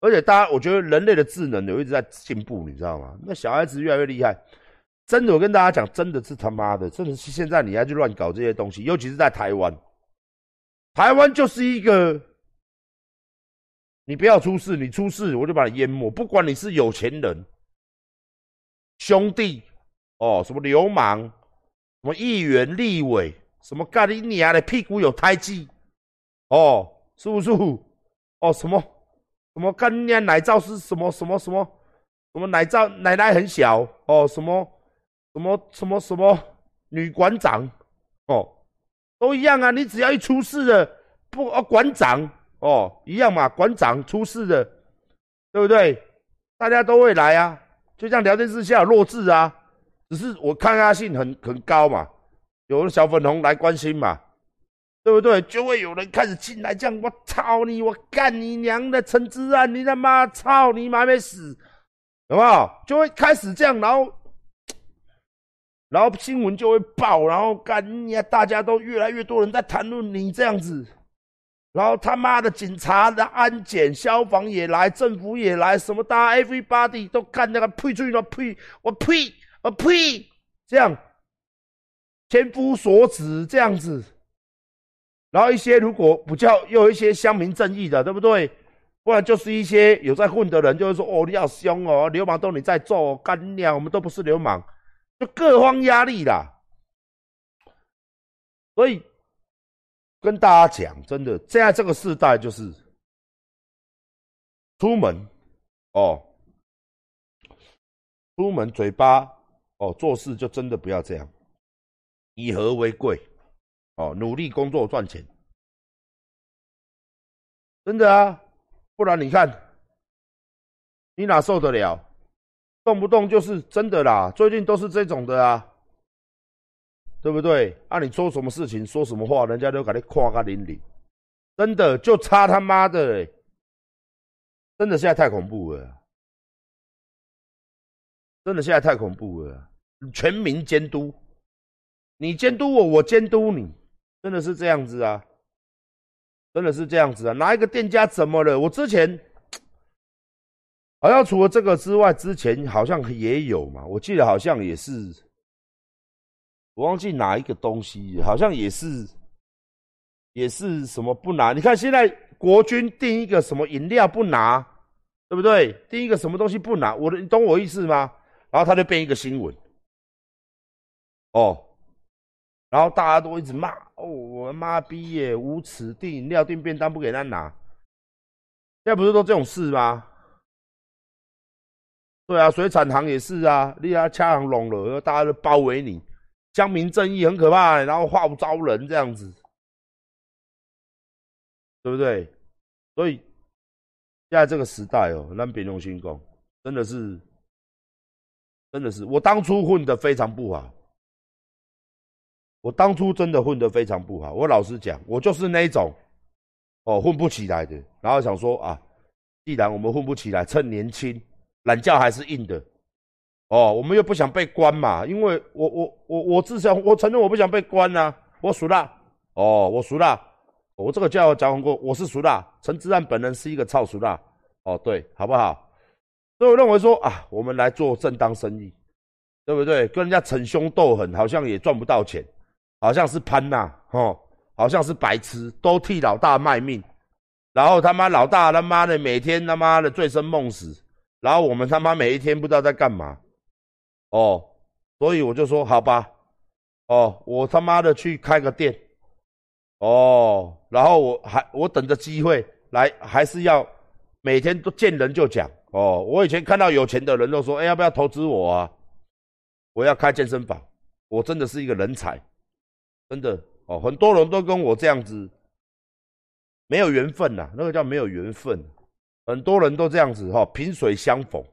而且大家，我觉得人类的智能有一直在进步，你知道吗？那小孩子越来越厉害，真的，我跟大家讲，真的是他妈的，真的是现在你还去乱搞这些东西，尤其是在台湾，台湾就是一个。你不要出事，你出事我就把你淹没。不管你是有钱人、兄弟哦，什么流氓、什么议员、立委，什么咖喱你啊的屁股有胎记？哦，是不是？哦，什么？什么干你奶罩是什么？什么？什么？什么奶罩？奶奶很小。哦，什么？什么？什么？什么？女馆长。哦，都一样啊。你只要一出事了，不哦馆长。哦，一样嘛，馆长出事的，对不对？大家都会来啊，就像聊天室下弱智啊，只是我抗压性很很高嘛，有了小粉红来关心嘛，对不对？就会有人开始进来，这样我操你，我干你娘的陈志安，你他妈操你妈没死，有没有？就会开始这样，然后，[TSK] 然后新闻就会爆，然后干你，大家都越来越多人在谈论你这样子。然后他妈的警察的安检、消防也来，政府也来，什么大家 everybody 都干那个呸呸的呸，我呸我呸，这样千夫所指这样子。然后一些如果不叫又有一些乡民正义的，对不对？不然就是一些有在混的人，就会说哦你好凶哦，流氓都你在做，干娘我们都不是流氓，就各方压力啦。所以。跟大家讲，真的，现在这个时代就是出门哦，出门嘴巴哦，做事就真的不要这样，以和为贵哦，努力工作赚钱，真的啊，不然你看，你哪受得了？动不动就是真的啦，最近都是这种的啊。对不对？啊，你做什么事情，说什么话，人家都给你夸个淋漓，真的就差他妈的，真的现在太恐怖了，真的现在太恐怖了，全民监督，你监督我，我监督你，真的是这样子啊，真的是这样子啊，哪一个店家怎么了？我之前好像除了这个之外，之前好像也有嘛，我记得好像也是。我忘记哪一个东西，好像也是，也是什么不拿？你看现在国军定一个什么饮料不拿，对不对？定一个什么东西不拿？我的，你懂我意思吗？然后他就变一个新闻，哦，然后大家都一直骂，哦，我妈逼耶，无耻！订饮料订便当不给他拿，现在不是都这种事吗？对啊，水产行也是啊，你啊掐行拢了，大家都包围你。江民正义很可怕，然后话不招人这样子，对不对？所以现在这个时代哦，让别用心工真的是，真的是我当初混的非常不好，我当初真的混得非常不好。我老实讲，我就是那一种哦混不起来的，然后想说啊，既然我们混不起来，趁年轻，懒觉还是硬的。哦，我们又不想被关嘛，因为我我我我至少我承认我不想被关呐，我熟了，哦，我熟了，我这个叫讲过，我是熟了，陈志安本人是一个超熟了，哦，对，好不好？所以我认为说啊，我们来做正当生意，对不对？跟人家逞凶斗狠，好像也赚不到钱，好像是潘呐，哦，好像是白痴，都替老大卖命，然后他妈老大他妈的每天他妈的醉生梦死，然后我们他妈每一天不知道在干嘛。哦，所以我就说好吧，哦，我他妈的去开个店，哦，然后我还我等着机会来，还是要每天都见人就讲哦。我以前看到有钱的人都说：“哎，要不要投资我啊？我要开健身房。”我真的是一个人才，真的哦。很多人都跟我这样子，没有缘分呐，那个叫没有缘分。很多人都这样子哈，萍水相逢，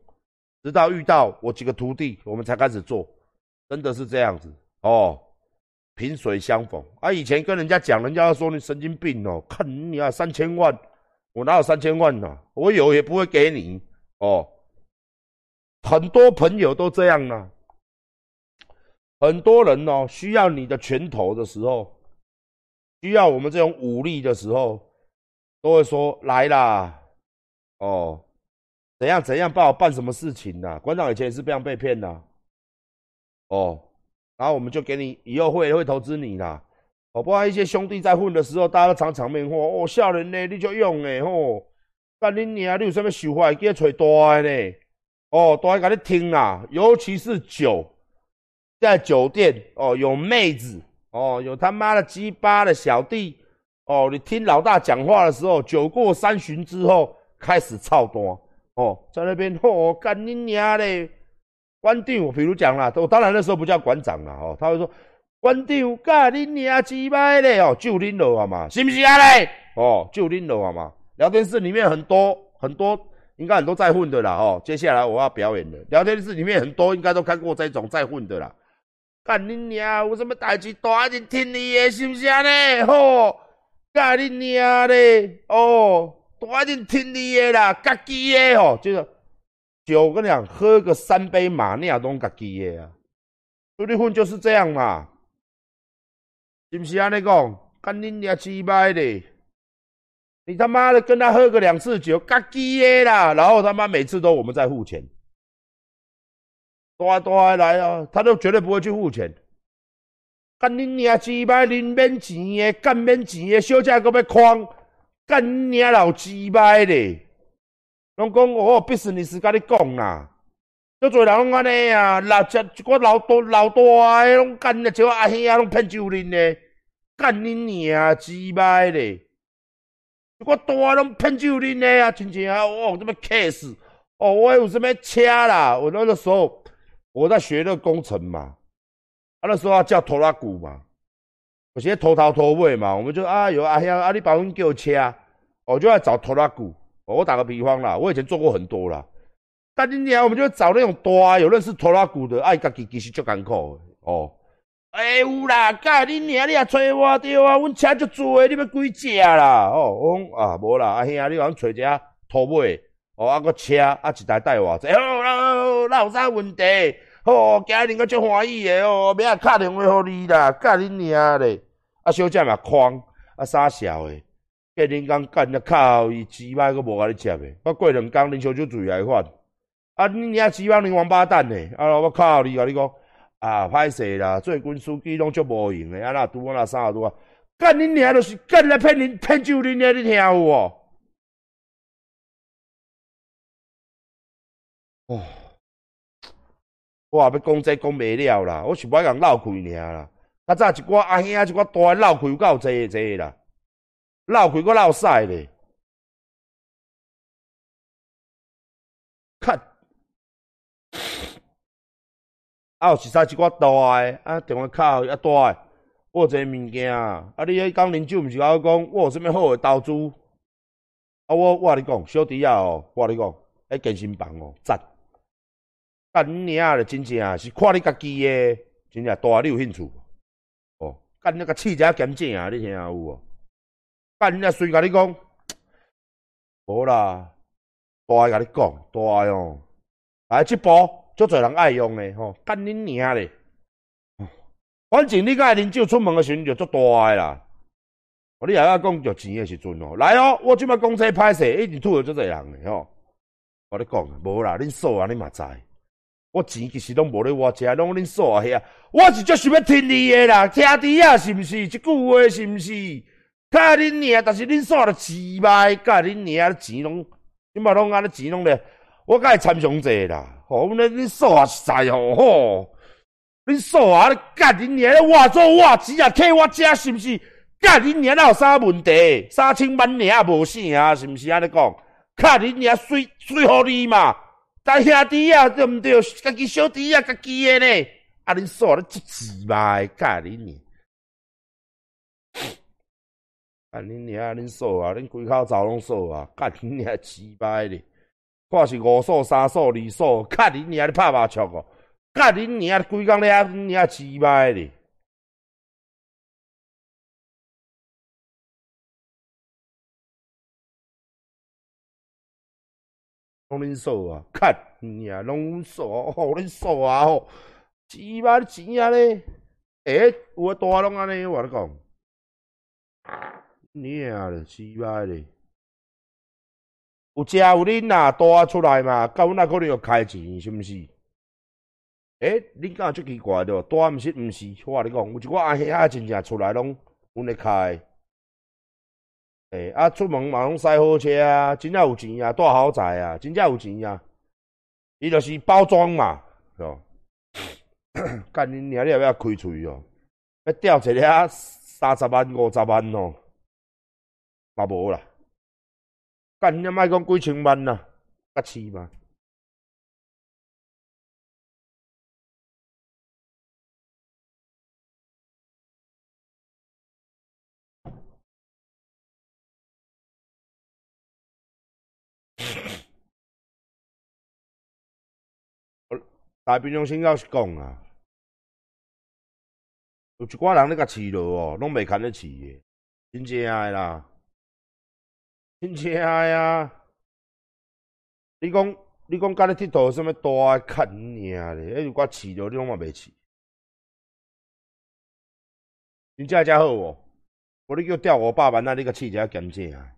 直到遇到我几个徒弟，我们才开始做，真的是这样子哦。萍水相逢啊！以前跟人家讲，人家说你神经病哦，看你啊，三千万，我哪有三千万呢？我有也不会给你哦。很多朋友都这样啊，很多人哦，需要你的拳头的时候，需要我们这种武力的时候，都会说来啦，哦，怎样怎样帮我办什么事情呢？馆长以前也是这样被骗的，哦。然后我们就给你以后会会投资你啦，哦，不然一些兄弟在混的时候，大家都常场面话，哦，少年呢你就用诶吼，干你娘，你有什么想法，记得找大的呢，哦，大家给你听啦，尤其是酒，在酒店哦，有妹子哦，有他妈的鸡巴的小弟哦，你听老大讲话的时候，酒过三巡之后开始操多哦，在那边哦，干你娘嘞！官长，比如讲啦，我当然那时候不叫馆长了哦，他会说官长，干你娘鸡巴嘞哦，就恁了啊嘛，是不是啊嘞？哦，就恁了啊嘛。聊天室里面很多很多，应该很多在混的啦哦。接下来我要表演的，聊天室里面很多应该都看过这种在混的啦。干你娘，有什么代志大一点听你的，是不是啊嘞？吼，干你娘嘞，哦，大一点听你的啦，家己的吼，就是。酒，我跟你讲，喝个三杯马尼亚都家己的啊！出去混就是这样嘛，是不是安尼讲？干你娘鸡掰的！你他妈的跟他喝个两次酒，家己的啦！然后他妈每次都我们在付钱，大大的来啊！他都绝对不会去付钱。干你娘鸡掰，恁免钱的，干免钱的，小姐搁要诓，干你娘老鸡掰的！拢讲哦，必须你是甲你讲啦，足侪人拢安尼啊，老只一个老大老大诶，拢干咧像阿兄啊，拢骗酒啉咧，干你娘鸡巴咧！一个大拢骗酒啉咧啊，亲像啊，哦，这么 case，哦，我有什么车啦？我那个时候我在学那个工程嘛，啊，那时候叫拖拉鼓嘛，有些拖头拖尾嘛，我们就啊有阿兄啊，你帮阮叫车，我就要找拖拉鼓。我打个比方啦，我以前做过很多啦。但今年我们就找那种大有认识拖拉鼓的，哎，家己其实足艰苦哦。哎有啦，干你娘，你也找我着啊？阮车足多诶，你要几只啦？哦，我讲啊，无啦，阿兄，你讲找一下拖尾，哦，啊个车啊一台带我者，好啦，那有啥问题？哦，今日我足欢喜诶哦，明仔打电话互你啦，干你娘咧！啊，小姐嘛狂啊傻笑诶。隔两工干了靠，伊鸡巴佫无甲你接诶，我过两工恁小酒醉来犯，啊你娘鸡巴恁王八蛋诶，啊我靠你甲你讲，啊歹势啦，最近司机拢足无用诶，啊那拄啊那啥拄啊，干恁娘就是干来骗恁骗酒恁娘，你听有无？哦，我也要讲这讲袂了啦，我是要甲人闹开尔啦，较早一寡阿兄一寡大闹开有够济济啦。闹开个闹晒咧，看，啊，有是啥一寡大诶，啊，电话卡啊大诶，我有一个物件啊，啊，你迄讲啉酒，毋是甲我讲，我有啥物好诶投资？啊，我我甲你讲，小弟啊哦，我甲你讲，迄健身房哦，赞，干你啊咧，真正是看你家己诶，真正大你有兴趣？哦，干那个气质减正啊，你听有无？干人家随甲你讲，无啦，大甲你讲，大哦，来这步足侪人爱用的吼，干恁娘咧！反正你甲啉酒出门的时阵就足大诶啦。你也要讲着钱的时阵哦，来哦，我即摆讲这歹势，一定吐着足侪人诶吼。我咧讲，无啦，恁数啊，你嘛知，我钱其实拢无咧我遮，拢恁数啊遐。我是足想要听你诶啦，听伫啊，是毋是？即句话是毋是？甲恁娘，但是恁煞着鸡歹，甲恁娘钱拢，你嘛拢安尼钱拢咧，我甲伊参详者啦。吼，阮咧恁煞实在吼吼，恁煞啊，甲恁娘咧话做我钱啊，客我遮是毋是？甲恁娘哪有啥问题？三千万尔也无啥啊，是毋是安尼讲？卡恁娘水水互你嘛？大兄弟啊，对毋对？家己小弟啊，家己诶呢？啊，恁傻咧，即鸡巴，卡恁娘！啊，恁娘，恁嫂啊！恁规口走拢嫂啊！卡恁娘鸡巴咧！看是五嫂、三嫂、二数，卡恁娘咧拍麻将哦！卡恁娘规工咧，恁娘鸡巴咧！拢恁数啊，看你啊，拢数啊，吼恁数啊吼，鸡巴钱啊咧，诶，有诶大拢安尼，我咧讲，你啊咧，鸡巴咧，有食有恁呐，大出来嘛，到阮那可能要开钱，是毋是？诶，恁敢足奇怪着，大毋是毋是，我咧讲，有一寡阿兄仔真正出来拢阮咧开。诶，啊，出门嘛拢驶好车啊，真正有钱啊，住豪宅啊，真正有钱啊。伊著是包装嘛，是哦。[COUGHS] 干恁娘，你要不要开喙哦？要吊一个三十万、五十万哦，嘛无啦。干恁娘莫讲几千万啦，甲饲嘛。大平常心要是讲啊，有一寡人咧甲饲落哦，拢袂牵咧饲诶，真正诶啦，真正诶啊！你讲你讲甲咧佚佗，什物大诶看尔咧？迄有寡饲落，你拢嘛袂饲，真正正好哦。我你叫钓五百万啊，你甲饲一下咸正啊？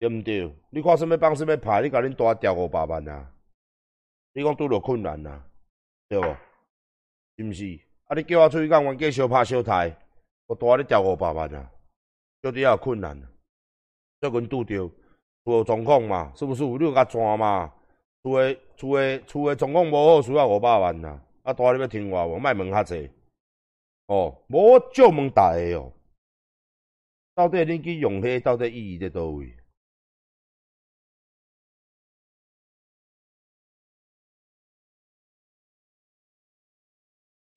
对毋对？你看什物帮什物牌，你甲恁大钓五百万啊？你讲拄着困难呐，对无？是毋是？啊！你叫我出去讲冤家小拍小台，我大你调五百万啊，绝对有困难。最近拄着厝状况嘛，是不是？你有甲转嘛？厝诶厝诶厝诶状况无好，需要五百万呐。啊！大你要听话无？莫问遐济。哦，无我就问大个哦，到底恁去用迄到底意义在倒位？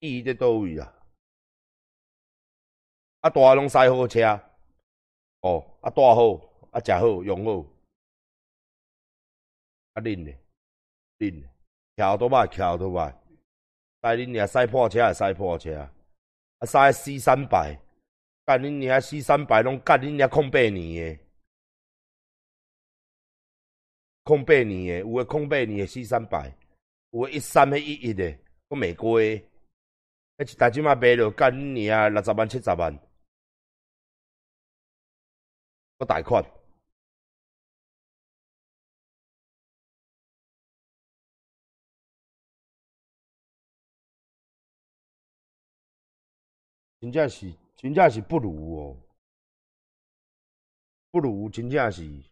意义在倒位啊？啊，大拢驶好车，哦，啊，大好，啊，食好，用好，啊，恁呢？恁桥都歹，桥都歹，带恁遐驶破车，驶破车，啊，驶四三百，干恁遐四三百拢干恁遐空八年诶，空八年诶，有诶空八年诶四三百，有诶一三迄一一诶，都未过。迄一台即马卖着干年啊，六十万七十万，个贷款，真正是真正是不如哦，不如真正是。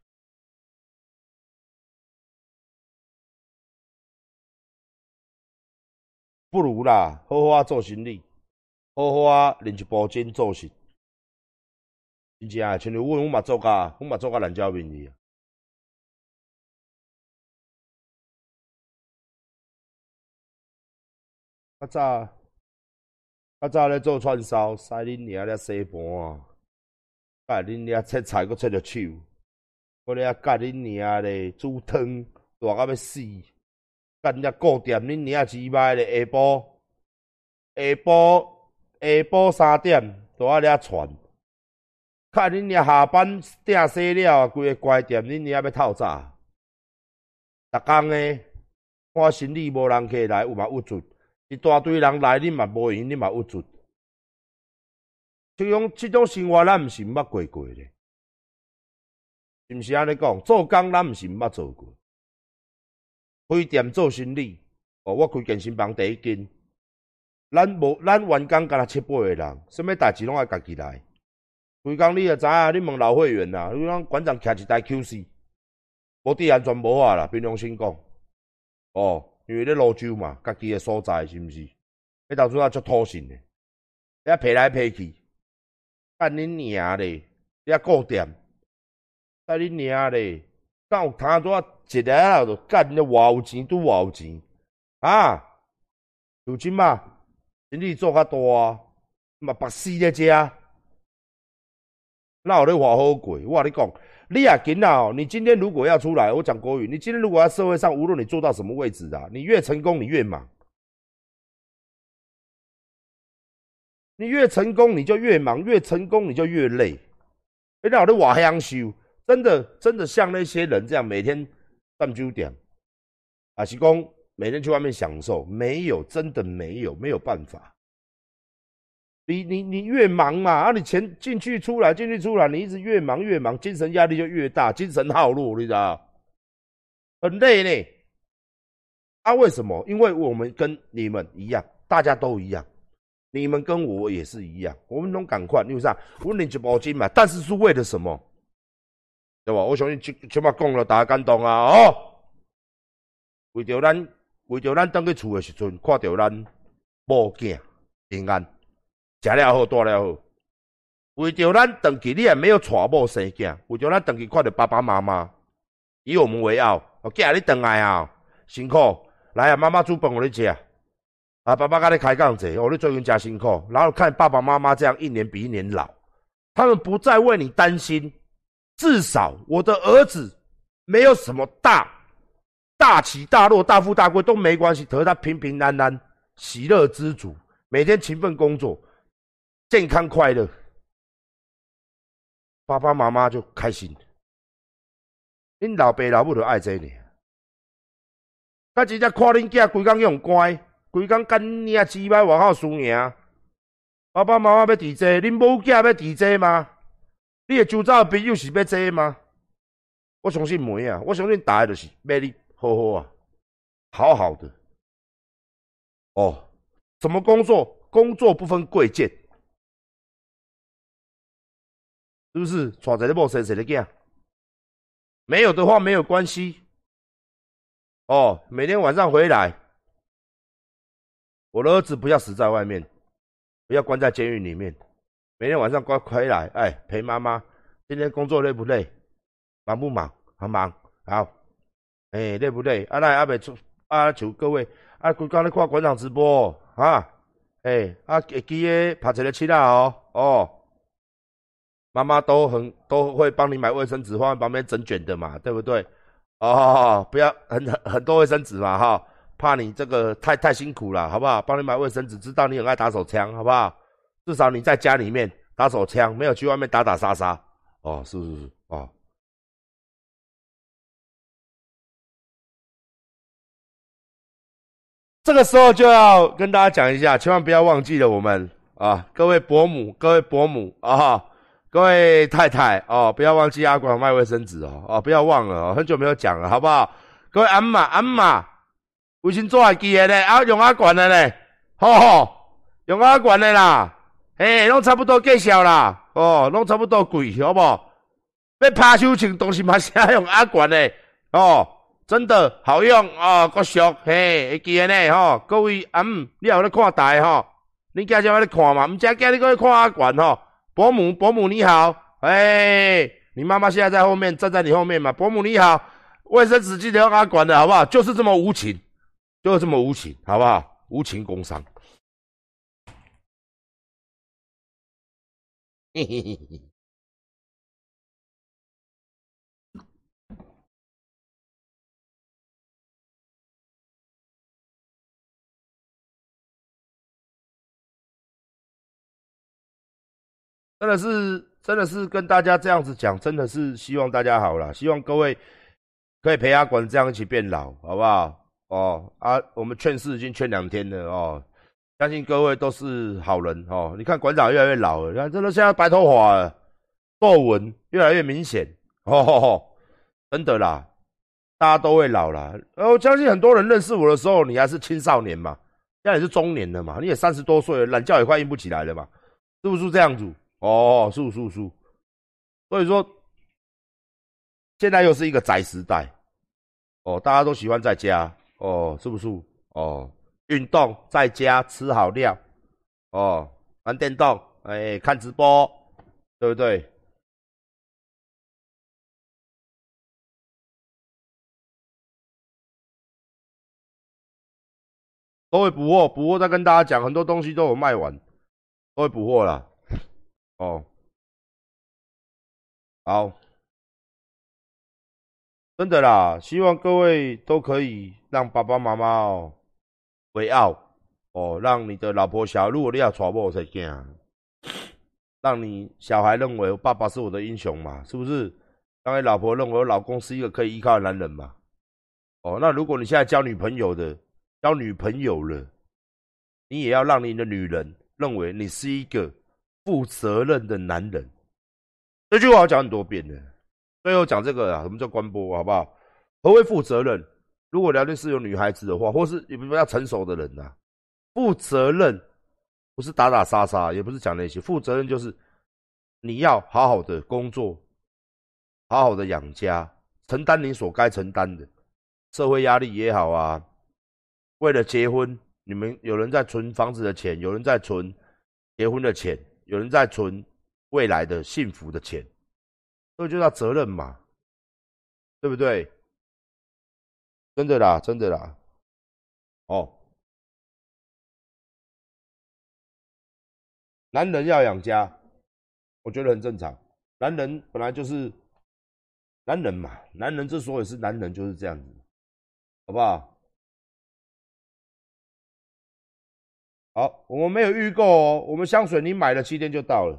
不如啦，好好啊做生意，好好啊练一部真做事。真正啊，像阮阮嘛做甲，阮嘛做甲烂椒面去啊。较早，较早咧做串烧，使恁娘咧洗盘啊，甲恁娘切菜，佫切着手，我咧甲恁娘咧煮汤，热到要死。干只顾店，恁娘只歹咧，下晡下晡下晡三点都啊咧传，看恁娘下班订洗了，规个乖店，恁娘要透早。逐工诶，看生理无人客来，有嘛有准，一大堆人来，恁嘛无闲，恁嘛有准。即种即种生活，咱毋是毋捌过过咧，是毋是安尼讲？做工咱毋是毋捌做过。开店做生意，哦，我开健身房第一间，咱无咱员工干若七八个人，什么代志拢爱家己来。规工你也知影，你问老会员啦，你讲馆长徛一台 QC，无地安全无法啦，凭良心讲，哦，因为咧泸州嘛，家己诶所在是毋是？迄到处啊足土性诶，遐皮来皮去，干恁娘咧，遐顾店，干恁娘咧。干有摊做一日啊，就干你偌有钱都偌有钱啊！如今嘛，生意做较大，嘛白死咧遮，那有咧活好过？我跟你讲，你也紧啊！你今天如果要出来，我讲国语，你今天如果在社会上，无论你做到什么位置啊，你越成功，你越忙。你越成功，你就越忙；越成功，你就越累。哎，那我的瓦香修，真的真的像那些人这样，每天赚九点，啊，是讲每天去外面享受，没有，真的没有，没有办法。你你你越忙嘛，啊，你钱进去出来，进去出来，你一直越忙越忙，精神压力就越大，精神耗弱，你知道？很累呢。啊，为什么？因为我们跟你们一样，大家都一样。你们跟我也是一样，我们能赶快，因为啥？我领一包金嘛，但是是为了什么？对吧？我相信起起码讲了，大家感动啊！哦，为着咱，为着咱登去厝的时阵，看着咱某囝平安，食了好，住了好。为着咱登去，你也没有娶某生囝，为着咱登去看着爸爸妈妈，以我们为傲。囝你登来啊，辛苦，来啊，妈妈煮饭互你吃。啊，爸爸跟你开讲者，我你最近加辛苦，然后看爸爸妈妈这样一年比一年老，他们不再为你担心，至少我的儿子没有什么大大起大落、大富大贵都没关系，可是他平平安安、喜乐知足，每天勤奋工作，健康快乐，爸爸妈妈就开心。恁老爸老母就爱这呢，他直接看恁囝规工用乖。规工干你啊！鸡巴往后输赢，爸爸妈妈要地坐，恁母囝要地坐吗？你的周遭朋友是要坐吗？我相信没啊！我相信大家就是要你好好啊，好好的。哦，什么工作？工作不分贵贱，是不是？娶在你某生谁的囝？没有的话没有关系。哦，每天晚上回来。我的儿子不要死在外面，不要关在监狱里面，每天晚上乖回来，哎，陪妈妈。今天工作累不累？忙不忙？很忙。好，哎，累不累？啊，来阿伯出啊，求各位啊，刚刚咧看馆长直播啊，哎，啊，记得拍一个七啦哦，哦，妈妈都很都会帮你买卫生纸，放在旁边整卷的嘛，对不对？哦，不要很很很多卫生纸嘛，哈。怕你这个太太辛苦了，好不好？帮你买卫生纸，知道你很爱打手枪，好不好？至少你在家里面打手枪，没有去外面打打杀杀。哦，是是是，哦。这个时候就要跟大家讲一下，千万不要忘记了我们啊，各位伯母，各位伯母啊，各位太太哦，不要忘记阿广卖卫生纸哦，哦，不要忘了，很久没有讲了，好不好？各位阿妈，阿妈。卫生纸还记的咧，啊用阿管的咧，吼吼，用阿管的啦，嘿，拢差不多介绍啦，哦，拢差不多贵，好不？要拍手请东西嘛，是用阿管的，哦，真的好用哦，够俗，嘿，会记诶咧，吼，各位啊，嗯，你有咧看台吼，你家家要咧看嘛，唔只叫你过来看阿管吼，伯母，伯母你好，哎，你妈妈现在在后面，站在你后面嘛，伯母你好，卫生纸记得用阿管的好不好？就是这么无情。就是这么无情，好不好？无情工伤，嘿嘿嘿，真的是，真的是跟大家这样子讲，真的是希望大家好了，希望各位可以陪阿管这样一起变老，好不好？哦啊，我们劝世已经劝两天了哦，相信各位都是好人哦。你看馆长越来越老了，你看真的现在白头发了，皱纹越来越明显哦，真的啦，大家都会老了。我相信很多人认识我的时候，你还是青少年嘛，现在也是中年了嘛，你也三十多岁了，懒觉也快硬不起来了嘛，是不是这样子？哦，是是是，所以说现在又是一个宅时代，哦，大家都喜欢在家。哦，是不是？哦，运动在家吃好料。哦玩电动哎看直播对不对？都会补货补货再跟大家讲很多东西都有卖完都会补货啦。哦。好。真的啦希望各位都可以让爸爸妈妈哦为傲哦，让你的老婆小，如果你要传播才惊，[SNIFFS] 让你小孩认为爸爸是我的英雄嘛，是不是？让你老婆认为我老公是一个可以依靠的男人嘛？哦，那如果你现在交女朋友的，交女朋友了，你也要让你的女人认为你是一个负责任的男人。这句话我讲很多遍了，最后讲这个啊，什么叫关播，好不好？何为负责任？如果聊天室有女孩子的话，或是也比较成熟的人呐，负责任不是打打杀杀，也不是讲那些，负责任就是你要好好的工作，好好的养家，承担你所该承担的社会压力也好啊。为了结婚，你们有人在存房子的钱，有人在存结婚的钱，有人在存未来的幸福的钱，这就叫责任嘛，对不对？真的啦，真的啦，哦，男人要养家，我觉得很正常。男人本来就是男人嘛，男人之所以是男人就是这样子，好不好？好，我们没有预购哦，我们香水你买了七天就到了，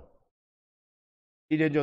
七天就。